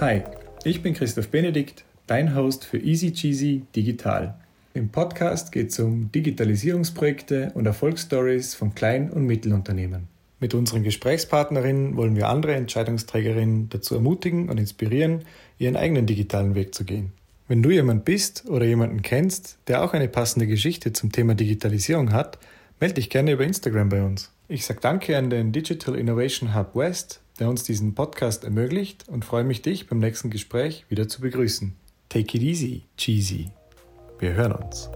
Hi, ich bin Christoph Benedikt, dein Host für Easy Cheesy Digital. Im Podcast geht es um Digitalisierungsprojekte und Erfolgsstories von Klein- und Mittelunternehmen. Mit unseren Gesprächspartnerinnen wollen wir andere Entscheidungsträgerinnen dazu ermutigen und inspirieren, ihren eigenen digitalen Weg zu gehen. Wenn du jemand bist oder jemanden kennst, der auch eine passende Geschichte zum Thema Digitalisierung hat, melde dich gerne über Instagram bei uns. Ich sage danke an den Digital Innovation Hub West, der uns diesen Podcast ermöglicht und freue mich, dich beim nächsten Gespräch wieder zu begrüßen. Take it easy, cheesy. Wir hören uns.